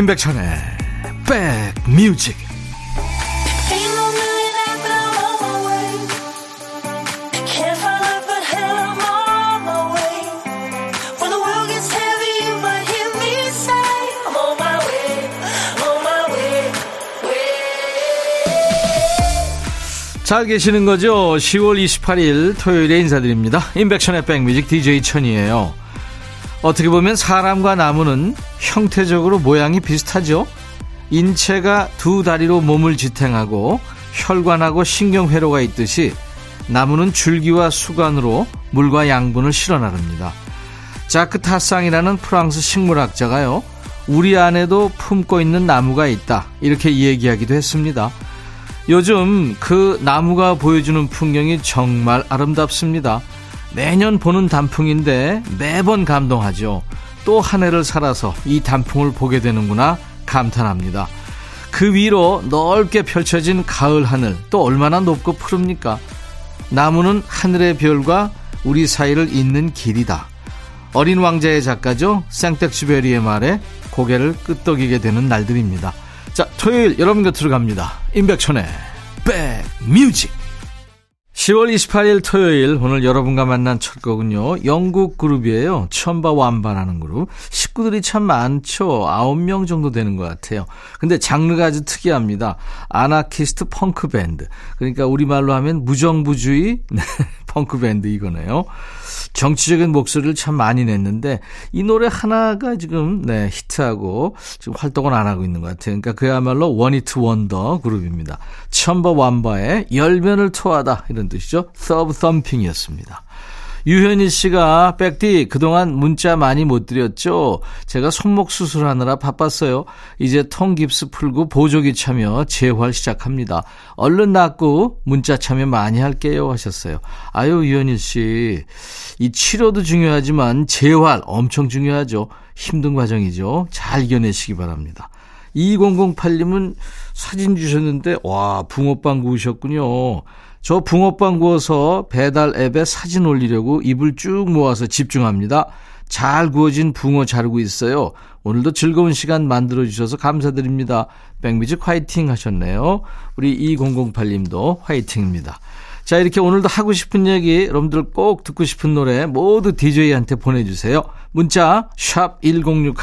임백천의 백뮤직 잘 계시는 거죠? 10월 28일 토요일에 인사드립니다. 임백천의 백뮤직 DJ 천이에요. 어떻게 보면 사람과 나무는 형태적으로 모양이 비슷하죠? 인체가 두 다리로 몸을 지탱하고 혈관하고 신경회로가 있듯이 나무는 줄기와 수관으로 물과 양분을 실어 나릅니다. 자크 타상이라는 프랑스 식물학자가요, 우리 안에도 품고 있는 나무가 있다. 이렇게 얘기하기도 했습니다. 요즘 그 나무가 보여주는 풍경이 정말 아름답습니다. 매년 보는 단풍인데 매번 감동하죠. 또 한 해를 살아서 이 단풍을 보게 되는구나 감탄합니다. 그 위로 넓게 펼쳐진 가을 하늘 또 얼마나 높고 푸릅니까? 나무는 하늘의 별과 우리 사이를 잇는 길이다. 어린 왕자의 작가죠. 생텍쥐베리의 말에 고개를 끄덕이게 되는 날들입니다. 자, 토요일 여러분 곁으로 갑니다. 임백천의 백뮤직. 10월 28일 토요일 오늘 여러분과 만난 첫 곡은요. 영국 그룹이에요. Chumbawamba라는 그룹. 식구들이 참 많죠. 9명 정도 되는 것 같아요. 근데 장르가 아주 특이합니다. 아나키스트 펑크 밴드. 그러니까 우리말로 하면 무정부주의 네, 펑크 밴드 이거네요. 정치적인 목소리를 참 많이 냈는데 이 노래 하나가 지금 네, 히트하고 지금 활동을 안 하고 있는 것 같아요. 그러니까 그야말로 one-hit wonder 그룹입니다. Chumbawamba의 열변을 토하다 이런 뜻이죠. Tubthumping이었습니다. 유현희 씨가 백디 그동안 문자 많이 못 드렸죠. 제가 손목 수술하느라 바빴어요. 이제 통깁스 풀고 보조기 참여 재활 시작합니다. 얼른 낫고 문자 참여 많이 할게요 하셨어요. 아유 유현희 씨. 이 치료도 중요하지만 재활 엄청 중요하죠. 힘든 과정이죠. 잘 이겨내시기 바랍니다. 2008님은 사진 주셨는데 와 붕어빵 구우셨군요. 저 붕어빵 구워서 배달 앱에 사진 올리려고 입을 쭉 모아서 집중합니다. 잘 구워진 붕어 자르고 있어요. 오늘도 즐거운 시간 만들어 주셔서 감사드립니다. 백미직 화이팅 하셨네요. 우리 2008님도 화이팅입니다. 자, 이렇게 오늘도 하고 싶은 얘기, 여러분들 꼭 듣고 싶은 노래 모두 DJ한테 보내주세요. 문자, 샵 1061,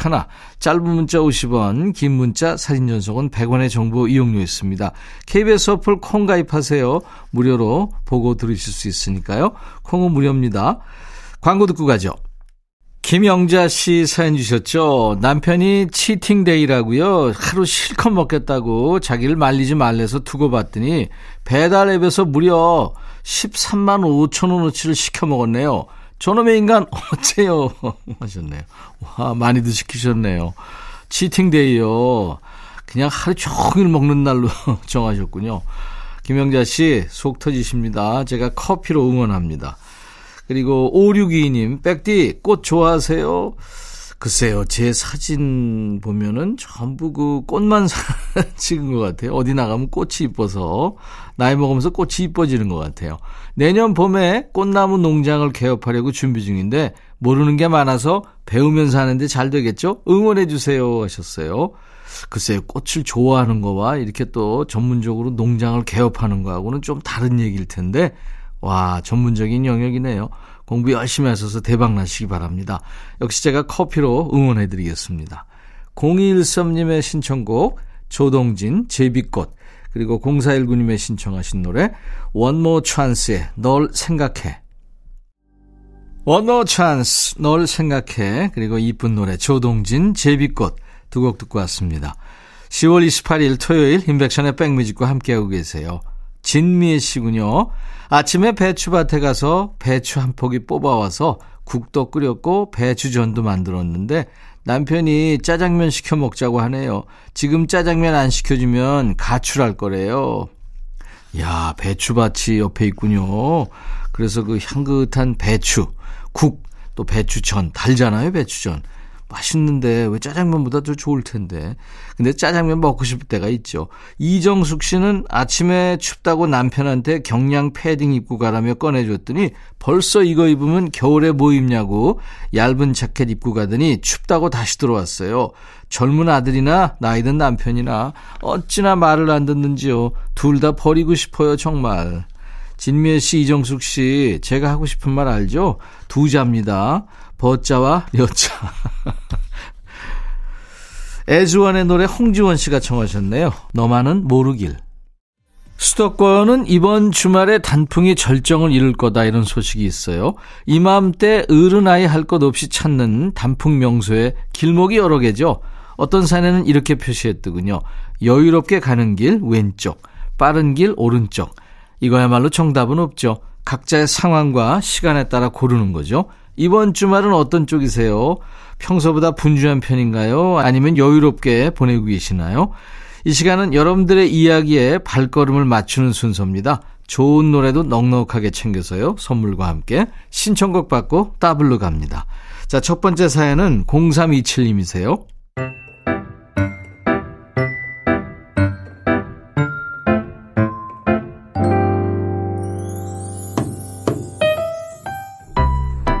짧은 문자 50원, 긴 문자, 사진 전송은 100원의 정보 이용료 있습니다. KBS 어플 콩 가입하세요. 무료로 보고 들으실 수 있으니까요. 콩은 무료입니다. 광고 듣고 가죠. 김영자 씨 사연 주셨죠. 남편이 치팅데이라고요. 하루 실컷 먹겠다고 자기를 말리지 말래서 두고 봤더니 배달 앱에서 무려 13만 5천 원어치를 시켜 먹었네요. 저놈의 인간 어째요 하셨네요. 와 많이도 시키셨네요. 치팅데이요. 그냥 하루 종일 먹는 날로 정하셨군요. 김영자 씨 속 터지십니다. 제가 커피로 응원합니다. 그리고 5622님, 백디, 꽃 좋아하세요? 글쎄요, 제 사진 보면은 전부 그 꽃만 찍은 것 같아요. 어디 나가면 꽃이 이뻐서, 나이 먹으면서 꽃이 이뻐지는 것 같아요. 내년 봄에 꽃나무 농장을 개업하려고 준비 중인데, 모르는 게 많아서 배우면서 하는데 잘 되겠죠? 응원해주세요. 하셨어요. 글쎄요, 꽃을 좋아하는 거와 이렇게 또 전문적으로 농장을 개업하는 거하고는 좀 다른 얘기일 텐데, 와, 전문적인 영역이네요. 공부 열심히 하셔서 대박 나시기 바랍니다. 역시 제가 커피로 응원해 드리겠습니다. 0213님의 신청곡, 조동진, 제비꽃, 그리고 0419님의 신청하신 노래, 원모어찬스의 널 생각해. 원모어찬스, 널 생각해. 그리고 이쁜 노래, 조동진, 제비꽃 두 곡 듣고 왔습니다. 10월 28일 토요일, 임백천의 백뮤직과 함께하고 계세요. 진미애 씨군요. 아침에 배추밭에 가서 배추 한 포기 뽑아와서 국도 끓였고 배추전도 만들었는데 남편이 짜장면 시켜 먹자고 하네요. 지금 짜장면 안 시켜주면 가출할 거래요. 야, 배추밭이 옆에 있군요. 그래서 그 향긋한 배추, 국, 또 배추전, 달잖아요, 배추전. 맛있는데 왜 짜장면보다 더 좋을 텐데. 근데 짜장면 먹고 싶을 때가 있죠. 이정숙 씨는 아침에 춥다고 남편한테 경량 패딩 입고 가라며 꺼내줬더니 벌써 이거 입으면 겨울에 뭐 입냐고 얇은 자켓 입고 가더니 춥다고 다시 들어왔어요. 젊은 아들이나 나이든 남편이나 어찌나 말을 안 듣는지요. 둘 다 버리고 싶어요, 정말. 진미애 씨, 이정숙 씨, 제가 하고 싶은 말 알죠? 두 자입니다. 버자와 여자. 애주원의 노래 홍지원 씨가 청하셨네요. 너만은 모르길. 수도권은 이번 주말에 단풍이 절정을 이룰 거다 이런 소식이 있어요. 이맘때 어른아이 할 것 없이 찾는 단풍 명소에 길목이 여러 개죠. 어떤 산에는 이렇게 표시했더군요. 여유롭게 가는 길 왼쪽, 빠른 길 오른쪽. 이거야말로 정답은 없죠. 각자의 상황과 시간에 따라 고르는 거죠. 이번 주말은 어떤 쪽이세요? 평소보다 분주한 편인가요? 아니면 여유롭게 보내고 계시나요? 이 시간은 여러분들의 이야기에 발걸음을 맞추는 순서입니다. 좋은 노래도 넉넉하게 챙겨서요. 선물과 함께 신청곡 받고 따블로 갑니다. 자, 첫 번째 사연은 0327님이세요.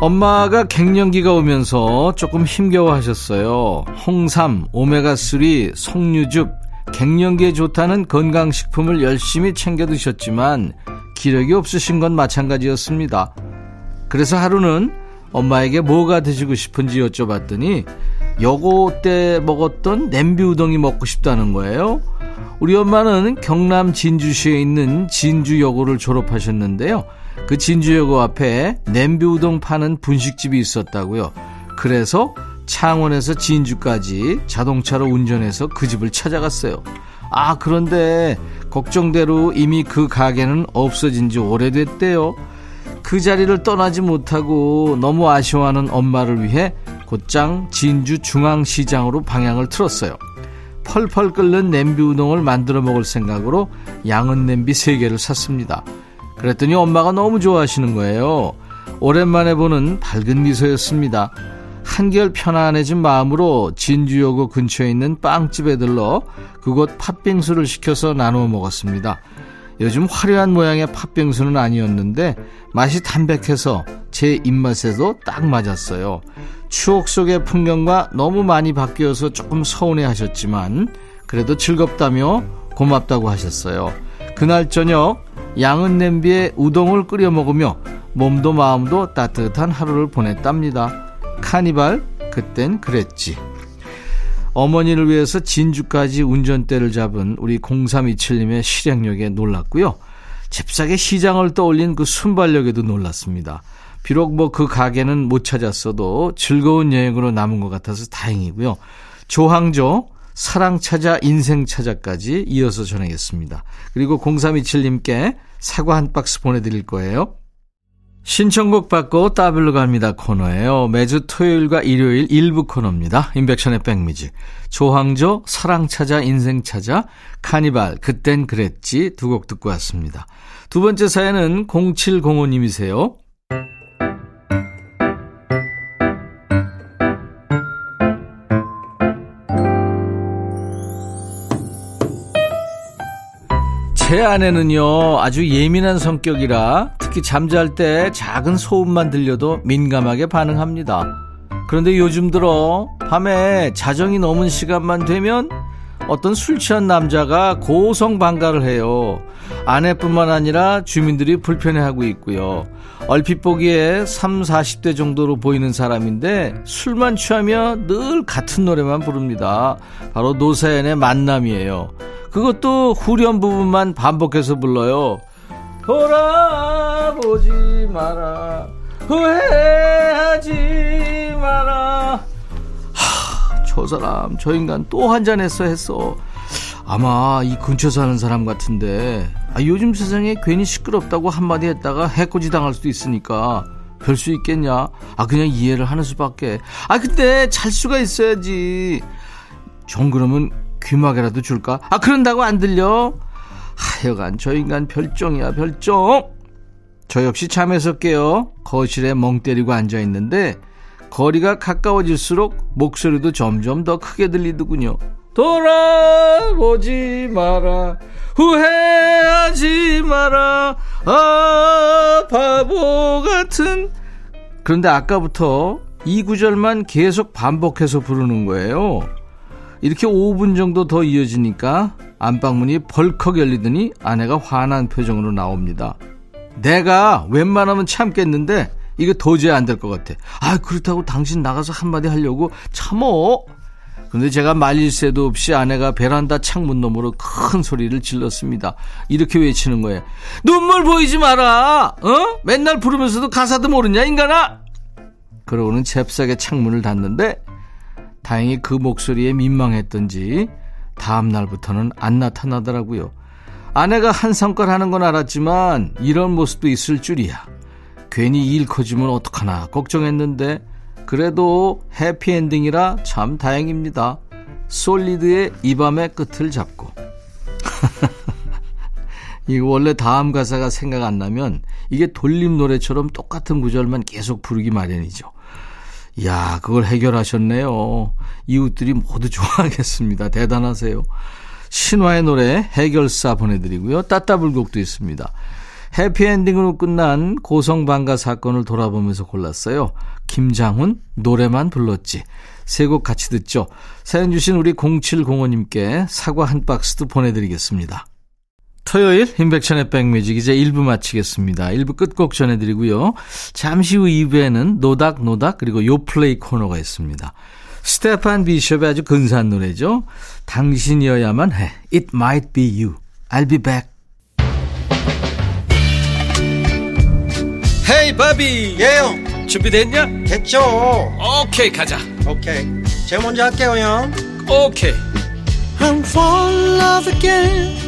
엄마가 갱년기가 오면서 조금 힘겨워 하셨어요. 홍삼, 오메가3, 석류즙, 갱년기에 좋다는 건강식품을 열심히 챙겨 드셨지만 기력이 없으신 건 마찬가지였습니다. 그래서 하루는 엄마에게 뭐가 드시고 싶은지 여쭤봤더니 여고 때 먹었던 냄비 우동이 먹고 싶다는 거예요. 우리 엄마는 경남 진주시에 있는 진주여고를 졸업하셨는데요. 그 진주여고 앞에 냄비 우동 파는 분식집이 있었다고요. 그래서 창원에서 진주까지 자동차로 운전해서 그 집을 찾아갔어요. 아, 그런데 걱정대로 이미 그 가게는 없어진 지 오래됐대요. 그 자리를 떠나지 못하고 너무 아쉬워하는 엄마를 위해 곧장 진주 중앙시장으로 방향을 틀었어요. 펄펄 끓는 냄비 우동을 만들어 먹을 생각으로 양은 냄비 3개를 샀습니다. 그랬더니 엄마가 너무 좋아하시는 거예요. 오랜만에 보는 밝은 미소였습니다. 한결 편안해진 마음으로 진주여고 근처에 있는 빵집에 들러 그곳 팥빙수를 시켜서 나누어 먹었습니다. 요즘 화려한 모양의 팥빙수는 아니었는데 맛이 담백해서 제 입맛에도 딱 맞았어요. 추억 속의 풍경과 너무 많이 바뀌어서 조금 서운해 하셨지만 그래도 즐겁다며 고맙다고 하셨어요. 그날 저녁 양은 냄비에 우동을 끓여 먹으며 몸도 마음도 따뜻한 하루를 보냈답니다. 카니발, 그땐 그랬지. 어머니를 위해서 진주까지 운전대를 잡은 우리 0327님의 실행력에 놀랐고요. 잽싸게 시장을 떠올린 그 순발력에도 놀랐습니다. 비록 뭐 그 가게는 못 찾았어도 즐거운 여행으로 남은 것 같아서 다행이고요. 조항조, 사랑 찾아 인생 찾아까지 이어서 전하겠습니다. 그리고 0327님께 사과 한 박스 보내드릴 거예요. 신청곡 받고 따블로 갑니다 코너예요. 매주 토요일과 일요일 일부 코너입니다. 인백션의 백뮤직. 조항조, 사랑 찾아, 인생 찾아, 카니발, 그땐 그랬지 두 곡 듣고 왔습니다. 두 번째 사연은 0705님이세요. 제 아내는요, 아주 예민한 성격이라 특히 잠잘 때 작은 소음만 들려도 민감하게 반응합니다. 그런데 요즘 들어 밤에 자정이 넘은 시간만 되면 어떤 술 취한 남자가 고성 방가를 해요. 아내뿐만 아니라 주민들이 불편해하고 있고요. 얼핏 보기에 3, 40대 정도로 보이는 사람인데 술만 취하며 늘 같은 노래만 부릅니다. 바로 노사연의 만남이에요. 그것도 후렴 부분만 반복해서 불러요. 돌아보지 마라. 후회하지 마라. 하, 저 사람, 저 인간 또 한잔 했어, 했어. 아마 이 근처 사는 사람 같은데, 아, 요즘 세상에 괜히 시끄럽다고 한마디 했다가 해코지 당할 수도 있으니까, 별 수 있겠냐? 아, 그냥 이해를 하는 수밖에. 아, 근데 잘 수가 있어야지. 좀 그러면 귀마개라도 줄까? 아, 그런다고 안 들려? 하여간 저 인간 별종이야, 별종! 저 역시 잠에서 깨요. 거실에 멍 때리고 앉아있는데, 거리가 가까워질수록 목소리도 점점 더 크게 들리더군요. 돌아보지 마라. 후회하지 마라. 아, 바보 같은. 그런데 아까부터 이 구절만 계속 반복해서 부르는 거예요. 이렇게 5분 정도 더 이어지니까 안방문이 벌컥 열리더니 아내가 화난 표정으로 나옵니다. 내가 웬만하면 참겠는데 이게 도저히 안 될 것 같아. 아, 그렇다고 당신 나가서 한마디 하려고 참어. 근데 제가 말릴 새도 없이 아내가 베란다 창문 너머로 큰 소리를 질렀습니다. 이렇게 외치는 거예요. 눈물 보이지 마라! 어? 맨날 부르면서도 가사도 모르냐, 인간아! 그러고는 잽싸게 창문을 닫는데, 다행히 그 목소리에 민망했던지, 다음 날부터는 안 나타나더라고요. 아내가 한성깔 하는 건 알았지만, 이런 모습도 있을 줄이야. 괜히 일 커지면 어떡하나 걱정했는데, 그래도 해피엔딩이라 참 다행입니다. 솔리드의 이 밤의 끝을 잡고. 이거 원래 다음 가사가 생각 안 나면 이게 돌림 노래처럼 똑같은 구절만 계속 부르기 마련이죠. 야, 그걸 해결하셨네요. 이웃들이 모두 좋아하겠습니다. 대단하세요. 신화의 노래 해결사 보내드리고요. 따따불곡도 있습니다. 해피엔딩으로 끝난 고성방가 사건을 돌아보면서 골랐어요. 김장훈 노래만 불렀지. 세 곡 같이 듣죠. 사연 주신 우리 0705님께 사과 한 박스도 보내드리겠습니다. 토요일 임백천의 백뮤직 이제 1부 마치겠습니다. 1부 끝곡 전해드리고요. 잠시 후 2부에는 노닥노닥 그리고 요플레이 코너가 있습니다. 스테판 비숍의 아주 근사한 노래죠. 당신이어야만 해. It might be you. I'll be back. 헤이 바비 예영 준비됐냐? 됐죠 오케이 가자 오케이 제가 먼저 할게요 형 오케이 I'm fall in love again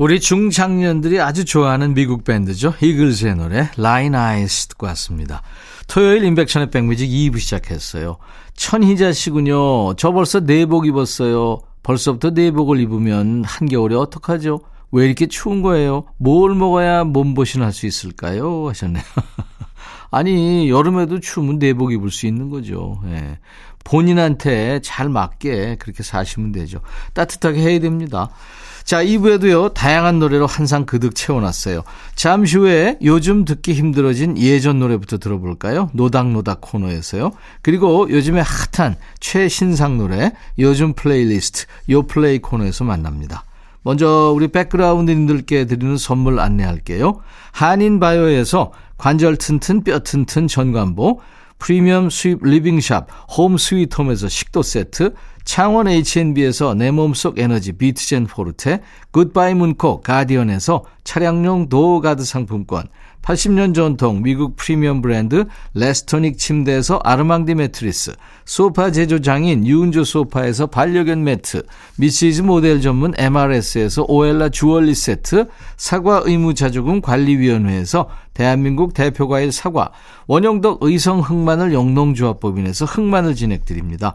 우리 중장년들이 아주 좋아하는 미국 밴드죠. 이글스의 노래 라인 아이스 듣고 왔습니다. 토요일 임백천의 백뮤직 2부 시작했어요. 천희자 씨군요. 저 벌써 내복 입었어요. 벌써부터 내복을 입으면 한겨울에 어떡하죠? 왜 이렇게 추운 거예요? 뭘 먹어야 몸보신 할 수 있을까요? 하셨네요. 아니, 여름에도 추우면 내복 입을 수 있는 거죠. 예. 본인한테 잘 맞게 그렇게 사시면 되죠. 따뜻하게 해야 됩니다. 자, 2부에도요, 다양한 노래로 한상 그득 채워놨어요. 잠시 후에 요즘 듣기 힘들어진 예전 노래부터 들어볼까요? 노닥노닥 코너에서요. 그리고 요즘에 핫한 최신상 노래, 요즘 플레이리스트, 요 플레이 코너에서 만납니다. 먼저 우리 백그라운드님들께 드리는 선물 안내할게요. 한인바이오에서 관절 튼튼 뼈 튼튼 전관보, 프리미엄 수입 리빙샵 홈 스위트홈에서 식도 세트, 창원 H&B에서 내 몸속 에너지 비트젠 포르테, 굿바이 문콕 가디언에서 차량용 door guard 상품권, 80년 전통 미국 프리미엄 브랜드 레스토닉 침대에서 아르망디 매트리스, 소파 제조장인 유운조 소파에서 반려견 매트, Mrs. 모델 전문 MRS에서 오엘라 주얼리 세트, 사과 의무자조금 관리위원회에서 대한민국 대표과일 사과, 원형덕 의성 흑마늘 영농조합법인에서 흑마늘 진행드립니다.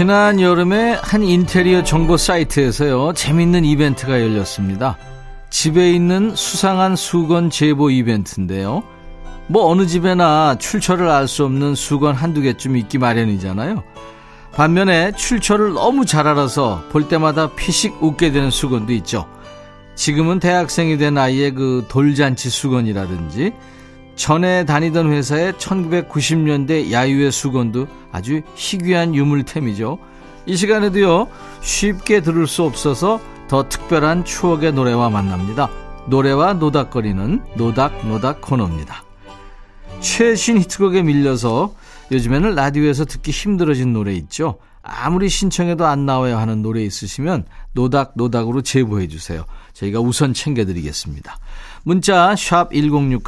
지난 여름에 한 인테리어 정보 사이트에서요, 재밌는 이벤트가 열렸습니다. 집에 있는 수상한 수건 제보 이벤트인데요. 뭐 어느 집에나 출처를 알 수 없는 수건 한두 개쯤 있기 마련이잖아요. 반면에 출처를 너무 잘 알아서 볼 때마다 피식 웃게 되는 수건도 있죠. 지금은 대학생이 된 아이의 그 돌잔치 수건이라든지 전에 다니던 회사의 1990년대 야유의 수건도 아주 희귀한 유물템이죠. 이 시간에도요, 쉽게 들을 수 없어서 더 특별한 추억의 노래와 만납니다. 노래와 노닥거리는 노닥노닥 코너입니다. 최신 히트곡에 밀려서 요즘에는 라디오에서 듣기 힘들어진 노래 있죠. 아무리 신청해도 안 나와야 하는 노래 있으시면 노닥노닥으로 제보해 주세요. 저희가 우선 챙겨드리겠습니다. 문자 1061,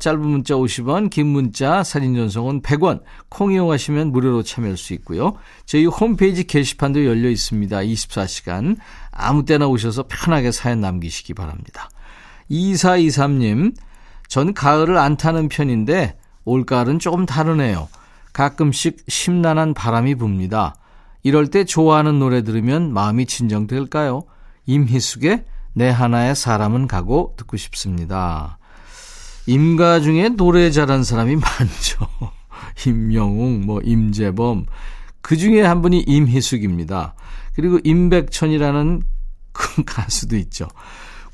짧은 문자 50원, 긴 문자 사진 전송은 100원, 콩 이용하시면 무료로 참여할 수 있고요. 저희 홈페이지 게시판도 열려 있습니다. 24시간 아무 때나 오셔서 편하게 사연 남기시기 바랍니다. 2423님, 전 가을을 안 타는 편인데 올가을은 조금 다르네요. 가끔씩 심란한 바람이 붑니다. 이럴 때 좋아하는 노래 들으면 마음이 진정될까요? 임희숙의 내 하나의 사람은 가고 듣고 싶습니다. 임가 중에 노래 잘하는 사람이 많죠. 임영웅, 뭐 임재범 그 중에 한 분이 임희숙입니다. 그리고 임백천이라는 그 가수도 있죠.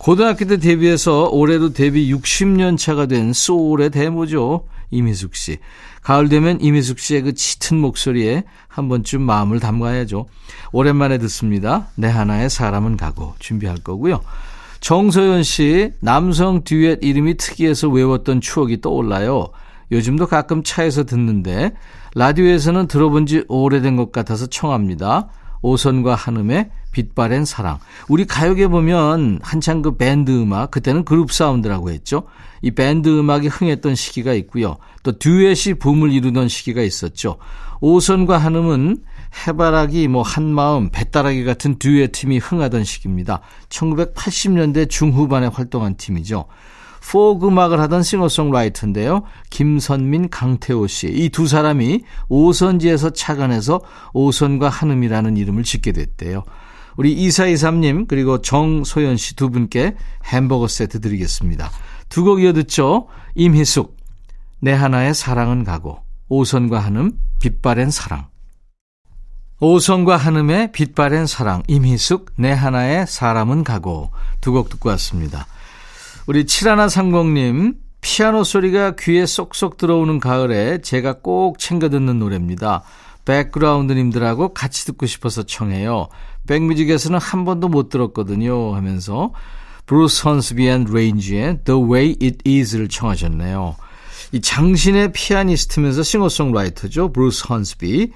고등학교 때 데뷔해서 올해도 데뷔 60년 차가 된 소울의 대모죠. 이미숙 씨. 가을 되면 이미숙 씨의 그 짙은 목소리에 한 번쯤 마음을 담가야죠. 오랜만에 듣습니다. 내 하나의 사람은 가고 준비할 거고요. 정소연 씨, 남성 듀엣 이름이 특이해서 외웠던 추억이 떠올라요. 요즘도 가끔 차에서 듣는데 라디오에서는 들어본 지 오래된 것 같아서 청합니다. 오선과 한음의 빛바랜 사랑. 우리 가요계 보면 한창 그 밴드 음악, 그때는 그룹 사운드라고 했죠. 이 밴드 음악이 흥했던 시기가 있고요. 또 듀엣이 붐을 이루던 시기가 있었죠. 오선과 한음은 해바라기, 뭐 한마음, 배따라기 같은 듀엣 팀이 흥하던 시기입니다. 1980년대 중후반에 활동한 팀이죠. 포크 음악을 하던 싱어송라이터인데요. 김선민, 강태호 씨. 이 두 사람이 오선지에서 착안해서 오선과 한음이라는 이름을 짓게 됐대요. 우리 2423님 그리고 정소연 씨 두 분께 햄버거 세트 드리겠습니다. 두 곡 이어 듣죠. 임희숙 내 하나의 사랑은 가고 오선과 한음 빛바랜 사랑 오선과 한음의 빛바랜 사랑 임희숙 내 하나의 사람은 가고 두 곡 듣고 왔습니다. 우리 칠하나 상공님 피아노 소리가 귀에 쏙쏙 들어오는 가을에 제가 꼭 챙겨 듣는 노래입니다. 백그라운드님들하고 같이 듣고 싶어서 청해요. 백뮤직에서는 한 번도 못 들었거든요 하면서 브루스 혼스비 앤 레인지의 The Way It Is를 청하셨네요. 이 장신의 피아니스트면서 싱어송라이터죠. 브루스 혼스비.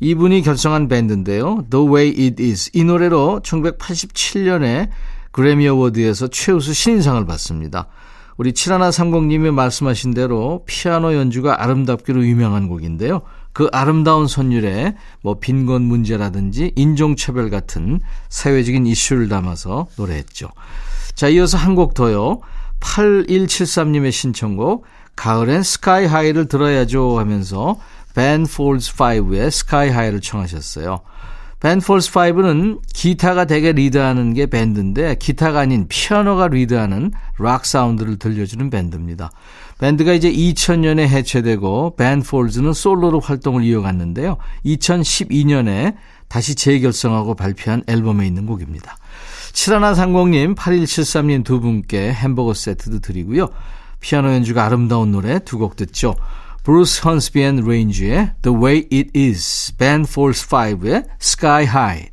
이분이 결성한 밴드인데요. The Way It Is. 이 노래로 1987년에 그래미 어워드에서 최우수 신인상을 받습니다. 우리 7130님이 말씀하신 대로 피아노 연주가 아름답기로 유명한 곡인데요. 그 아름다운 선율에 뭐 빈곤 문제라든지 인종차별 같은 사회적인 이슈를 담아서 노래했죠. 자, 이어서 한 곡 더요. 8173님의 신청곡 가을엔 Sky High를 들어야죠 하면서 벤 폴즈 5의 Sky High를 청하셨어요. 벤 폴즈 5는 기타가 되게 리드하는 게 밴드인데 기타가 아닌 피아노가 리드하는 락 사운드를 들려주는 밴드입니다. 밴드가 이제 2000년에 해체되고 벤 폴즈는 솔로로 활동을 이어갔는데요. 2012년에 다시 재결성하고 발표한 앨범에 있는 곡입니다. 7130님, 8173님 두 분께 햄버거 세트도 드리고요. 피아노 연주가 아름다운 노래 두 곡 듣죠. 브루스 헌스비 앤 레인지의 The Way It Is, Ben Folds 5의 Sky High.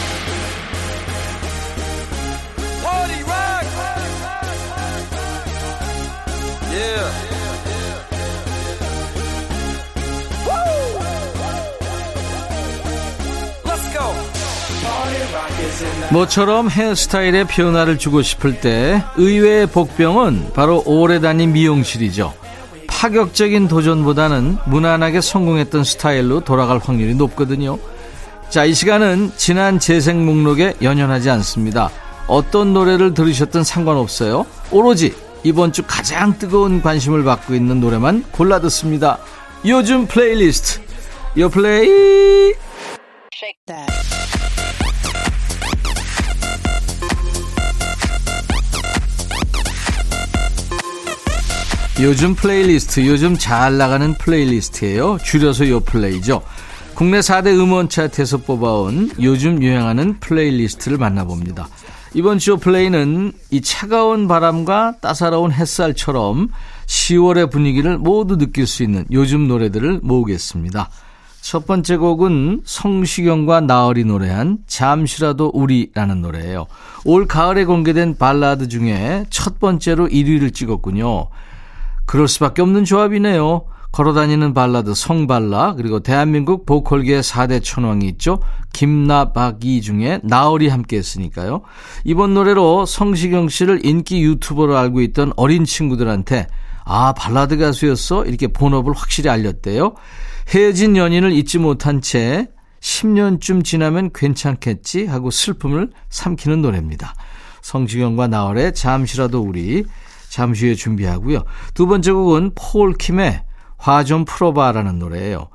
모처럼 헤어스타일에 변화를 주고 싶을 때 의외의 복병은 바로 오래 다닌 미용실이죠. 파격적인 도전보다는 무난하게 성공했던 스타일로 돌아갈 확률이 높거든요. 자, 이 시간은 지난 재생 목록에 연연하지 않습니다. 어떤 노래를 들으셨든 상관없어요. 오로지 이번 주 가장 뜨거운 관심을 받고 있는 노래만 골라 듣습니다. 요즘 플레이리스트. 요 플레이. 요즘 플레이리스트, 요즘 잘 나가는 playlist예요. 줄여서 요 플레이죠. 국내 4대 음원 차트에서 뽑아온 요즘 유행하는 playlist를 만나봅니다. 이번 주 플레이는 이 차가운 바람과 따사로운 햇살처럼 10월의 분위기를 모두 느낄 수 있는 요즘 노래들을 모으겠습니다. 첫 번째 곡은 성시경과 나얼이 노래한 잠시라도 우리라는 노래예요. 올 가을에 공개된 발라드 중에 첫 번째로 1위를 찍었군요. 그럴 수밖에 없는 조합이네요. 걸어다니는 발라드 성발라 그리고 대한민국 보컬계 4대 천왕이 있죠. 김나박이 중에 나얼이 함께 했으니까요. 이번 노래로 성시경 씨를 인기 유튜버로 알고 있던 어린 친구들한테 아 발라드 가수였어? 이렇게 본업을 확실히 알렸대요. 헤어진 연인을 잊지 못한 채 10년쯤 지나면 괜찮겠지 하고 슬픔을 삼키는 노래입니다. 성시경과 나얼의 잠시라도 우리 잠시 후에 준비하고요. 두 번째 곡은 폴킴의 화 좀 풀어봐라는 노래예요.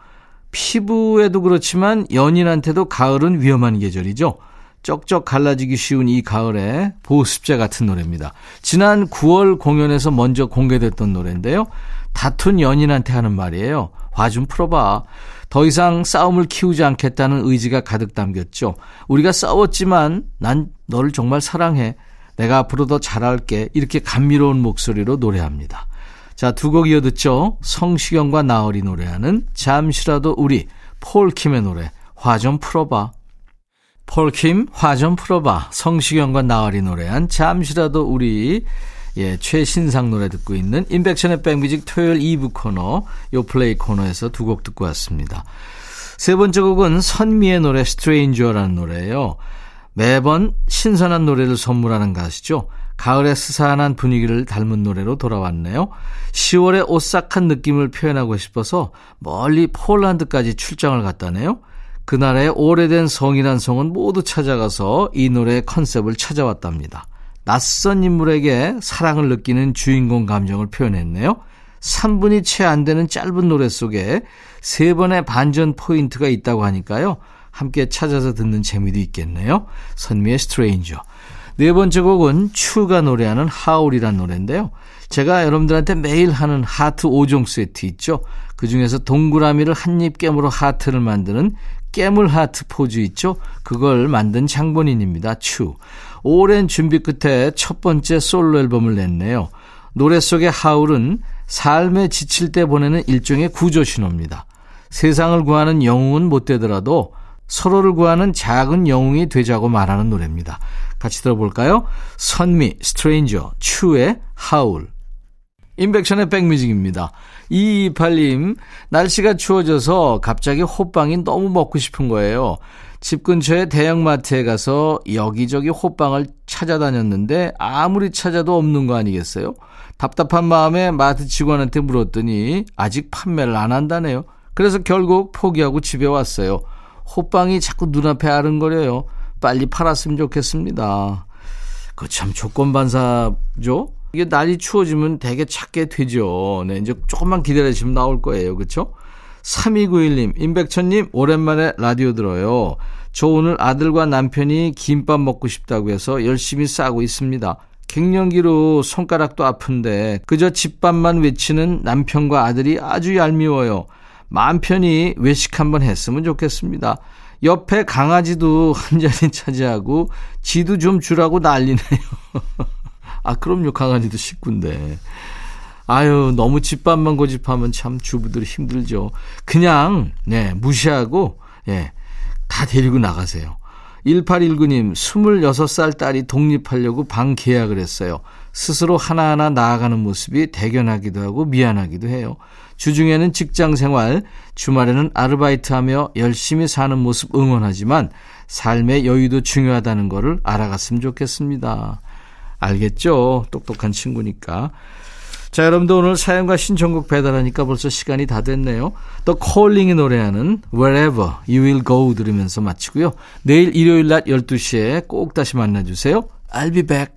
피부에도 그렇지만 연인한테도 가을은 위험한 계절이죠. 쩍쩍 갈라지기 쉬운 이 가을에 보습제 같은 노래입니다. 지난 9월 공연에서 먼저 공개됐던 노래인데요. 다툰 연인한테 하는 말이에요. 화 좀 풀어봐. 더 이상 싸움을 키우지 않겠다는 의지가 가득 담겼죠. 우리가 싸웠지만 난 너를 정말 사랑해. 내가 앞으로 더 잘할게. 이렇게 감미로운 목소리로 노래합니다. 자, 두 곡 이어 듣죠. 성시경과 나얼이 노래하는 잠시라도 우리, 폴킴의 노래, 화 좀 풀어봐. 폴킴, 화 좀 풀어봐. 성시경과 나얼이 노래한 잠시라도 우리, 예, 최신상 노래 듣고 있는 인백션의 백뮤직 토요일 2부 코너, 요 플레이 코너에서 두 곡 듣고 왔습니다. 세 번째 곡은 선미의 노래, Stranger라는 노래예요. 매번 신선한 노래를 선물하는 가수죠. 가을의 스산한 분위기를 닮은 노래로 돌아왔네요. 10월의 오싹한 느낌을 표현하고 싶어서 멀리 폴란드까지 출장을 갔다네요. 그 나라의 오래된 성이란 성은 모두 찾아가서 이 노래의 컨셉을 찾아왔답니다. 낯선 인물에게 사랑을 느끼는 주인공 감정을 표현했네요. 3분이 채 안 되는 짧은 노래 속에 세 번의 반전 포인트가 있다고 하니까요. 함께 찾아서 듣는 재미도 있겠네요. 선미의 Stranger. 네 번째 곡은 츄가 노래하는 Howl이란 노래인데요. 제가 여러분들한테 매일 하는 하트 5종 세트 있죠. 그 중에서 동그라미를 한 입 깨물어 하트를 만드는 깨물 하트 포즈 있죠. 그걸 만든 장본인입니다. 츄. 오랜 준비 끝에 첫 번째 솔로 앨범을 냈네요. 노래 속의 Howl은 삶에 지칠 때 보내는 일종의 구조 신호입니다. 세상을 구하는 영웅은 못 되더라도 서로를 구하는 작은 영웅이 되자고 말하는 노래입니다. 같이 들어볼까요? 선미, 스트레인저, 추의 하울. 인백션의 백뮤직입니다. 2228님, 날씨가 추워져서 갑자기 호빵이 너무 먹고 싶은 거예요. 집 근처에 대형마트에 가서 여기저기 호빵을 찾아다녔는데 아무리 찾아도 없는 거 아니겠어요? 답답한 마음에 마트 직원한테 물었더니 아직 판매를 안 한다네요. 그래서 결국 포기하고 집에 왔어요. 호빵이 자꾸 눈앞에 아른거려요. 빨리 팔았으면 좋겠습니다. 그 참 조건반사죠? 이게 날이 추워지면 되게 찾게 되죠. 네, 이제 조금만 기다리시면 나올 거예요. 그쵸? 3291님, 임백천님, 오랜만에 라디오 들어요. 저 오늘 아들과 남편이 김밥 먹고 싶다고 해서 열심히 싸고 있습니다. 갱년기로 손가락도 아픈데 그저 집밥만 외치는 남편과 아들이 아주 얄미워요. 마음 편히 외식 한번 했으면 좋겠습니다. 옆에 강아지도 한 자리 차지하고 지도 좀 주라고 난리네요. 아, 그럼요. 강아지도 식구인데. 아유, 너무 집밥만 고집하면 참 주부들 힘들죠. 그냥, 네, 무시하고, 예, 다 데리고 나가세요. 1819님, 26살 딸이 독립하려고 방 계약을 했어요. 스스로 하나하나 나아가는 모습이 대견하기도 하고 미안하기도 해요. 주중에는 직장 생활, 주말에는 아르바이트하며 열심히 사는 모습 응원하지만 삶의 여유도 중요하다는 것을 알아갔으면 좋겠습니다. 알겠죠? 똑똑한 친구니까. 자, 여러분도 오늘 사연과 신청곡 배달하니까 벌써 시간이 다 됐네요. 또 콜링이 노래하는 Wherever You Will Go 들으면서 마치고요. 내일 일요일 낮 12시에 꼭 다시 만나주세요. I'll be back.